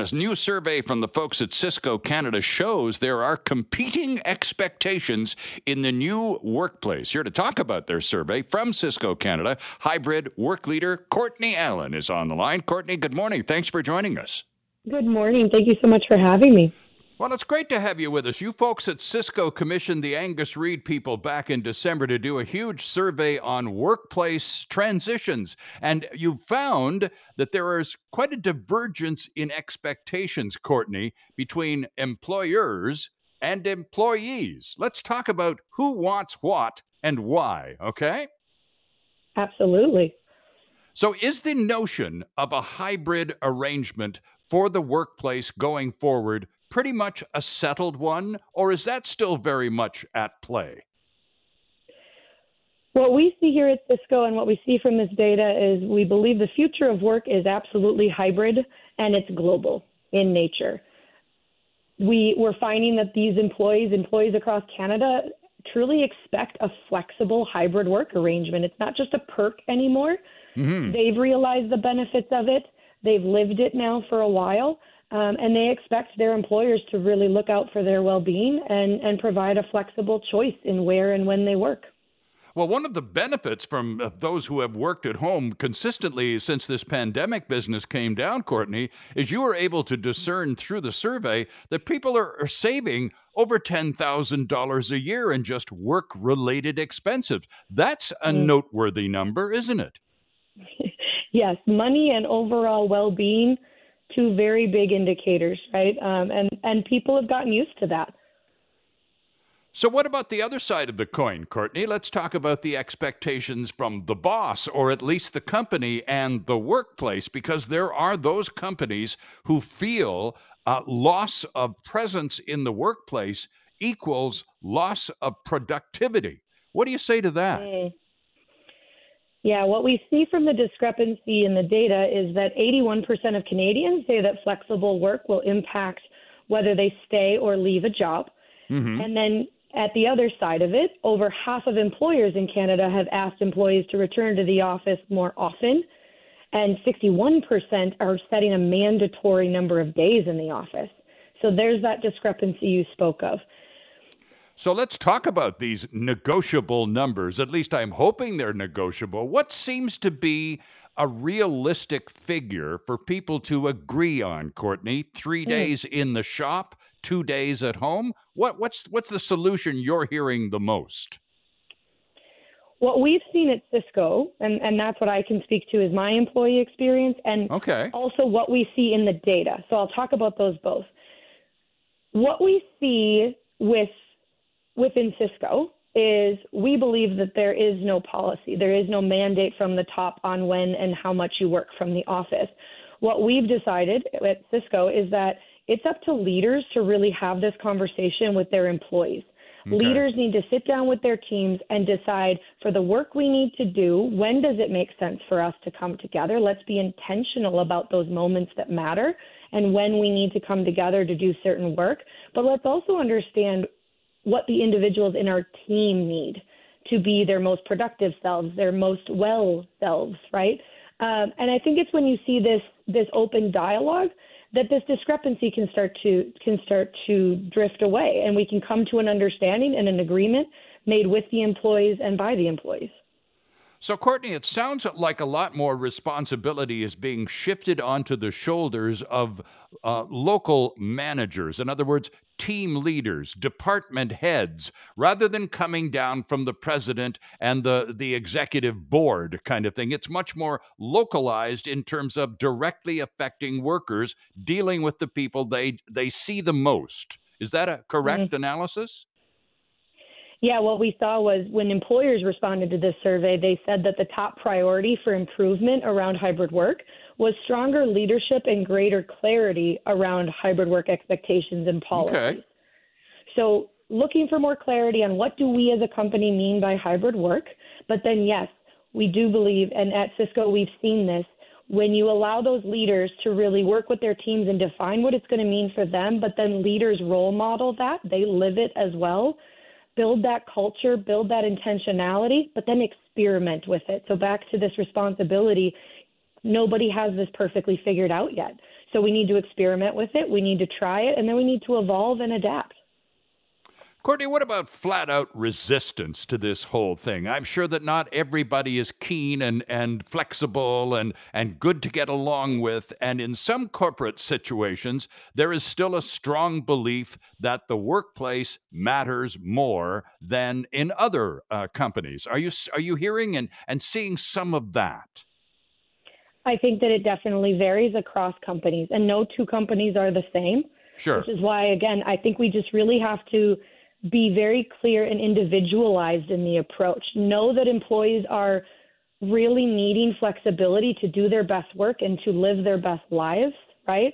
A new survey from the folks at Cisco Canada shows there are competing expectations in the new workplace. Here to talk about their survey from Cisco Canada, hybrid work leader Courtney Allen is on the line. Courtney, good morning. Thanks for joining us. Good morning. Thank you so much for having me. Well, it's great to have you with us. You folks at Cisco commissioned the Angus Reid people back in December to do a huge survey on workplace transitions. And you found that there is quite a divergence in expectations, Courtney, between employers and employees. Let's talk about who wants what and why, okay? Absolutely. So, is the notion of a hybrid arrangement for the workplace going forward pretty much a settled one, or is that still very much at play? What we see here at Cisco and what we see from this data is we believe the future of work is absolutely hybrid and it's global in nature. We, we're finding that these employees, employees across Canada, truly expect a flexible hybrid work arrangement. It's not just a perk anymore. Mm-hmm. They've realized the benefits of it. They've lived it now for a while. Um, and they expect their employers to really look out for their well being and, and provide a flexible choice in where and when they work. Well, one of the benefits from those who have worked at home consistently since this pandemic business came down, Courtney, is you were able to discern through the survey that people are, are saving over $10,000 a year in just work related expenses. That's a mm. noteworthy number, isn't it? yes, money and overall well being two very big indicators, right? Um, and and people have gotten used to that. So, what about the other side of the coin, Courtney? Let's talk about the expectations from the boss, or at least the company and the workplace, because there are those companies who feel uh, loss of presence in the workplace equals loss of productivity. What do you say to that? Mm. Yeah, what we see from the discrepancy in the data is that 81% of Canadians say that flexible work will impact whether they stay or leave a job. Mm-hmm. And then at the other side of it, over half of employers in Canada have asked employees to return to the office more often, and 61% are setting a mandatory number of days in the office. So there's that discrepancy you spoke of. So let's talk about these negotiable numbers. At least I'm hoping they're negotiable. What seems to be a realistic figure for people to agree on, Courtney? Three mm. days in the shop, two days at home. What, what's what's the solution you're hearing the most? What we've seen at Cisco, and, and that's what I can speak to, is my employee experience and okay. also what we see in the data. So I'll talk about those both. What we see with within Cisco is we believe that there is no policy, there is no mandate from the top on when and how much you work from the office. What we've decided at Cisco is that it's up to leaders to really have this conversation with their employees. Okay. Leaders need to sit down with their teams and decide for the work we need to do, when does it make sense for us to come together? Let's be intentional about those moments that matter and when we need to come together to do certain work. But let's also understand what the individuals in our team need to be their most productive selves, their most well selves, right? Um, and I think it's when you see this this open dialogue that this discrepancy can start to can start to drift away, and we can come to an understanding and an agreement made with the employees and by the employees. So, Courtney, it sounds like a lot more responsibility is being shifted onto the shoulders of uh, local managers. In other words, team leaders, department heads, rather than coming down from the president and the, the executive board kind of thing. It's much more localized in terms of directly affecting workers, dealing with the people they, they see the most. Is that a correct mm-hmm. analysis? Yeah, what we saw was when employers responded to this survey, they said that the top priority for improvement around hybrid work was stronger leadership and greater clarity around hybrid work expectations and policies. Okay. So, looking for more clarity on what do we as a company mean by hybrid work, but then yes, we do believe and at Cisco we've seen this when you allow those leaders to really work with their teams and define what it's going to mean for them, but then leaders role model that, they live it as well build that culture, build that intentionality, but then experiment with it. So back to this responsibility, nobody has this perfectly figured out yet. So we need to experiment with it, we need to try it, and then we need to evolve and adapt. Courtney, what about flat out resistance to this whole thing? I'm sure that not everybody is keen and, and flexible and, and good to get along with. And in some corporate situations, there is still a strong belief that the workplace matters more than in other uh, companies. Are you, are you hearing and, and seeing some of that? I think that it definitely varies across companies, and no two companies are the same. Sure. Which is why, again, I think we just really have to be very clear and individualized in the approach. Know that employees are really needing flexibility to do their best work and to live their best lives, right?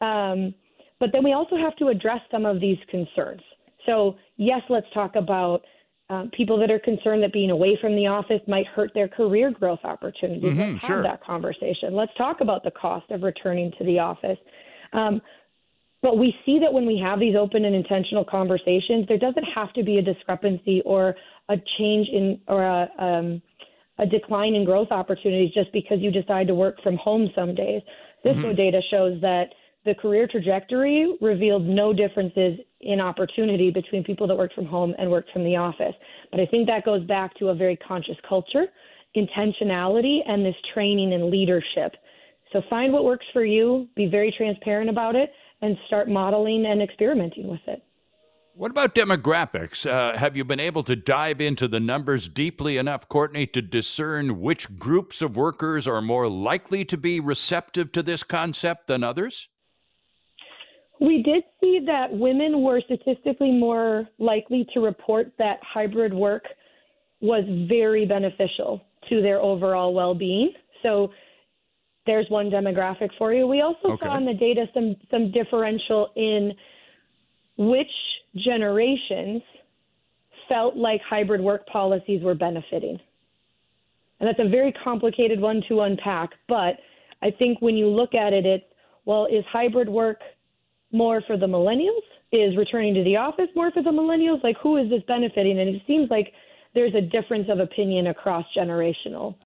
Um, but then we also have to address some of these concerns. So, yes, let's talk about uh, people that are concerned that being away from the office might hurt their career growth opportunities. Mm-hmm, let's sure. have that conversation. Let's talk about the cost of returning to the office. Um, but we see that when we have these open and intentional conversations, there doesn't have to be a discrepancy or a change in or a, um, a decline in growth opportunities just because you decide to work from home some days. This mm-hmm. data shows that the career trajectory revealed no differences in opportunity between people that worked from home and worked from the office. But I think that goes back to a very conscious culture, intentionality, and this training and leadership. So find what works for you, be very transparent about it, and start modeling and experimenting with it. What about demographics? Uh, have you been able to dive into the numbers deeply enough, Courtney, to discern which groups of workers are more likely to be receptive to this concept than others? We did see that women were statistically more likely to report that hybrid work was very beneficial to their overall well being. So there's one demographic for you. We also okay. saw in the data some some differential in which generations felt like hybrid work policies were benefiting. And that's a very complicated one to unpack, but I think when you look at it, it's well, is hybrid work more for the millennials? Is returning to the office more for the millennials? Like, who is this benefiting? And it seems like there's a difference of opinion across generational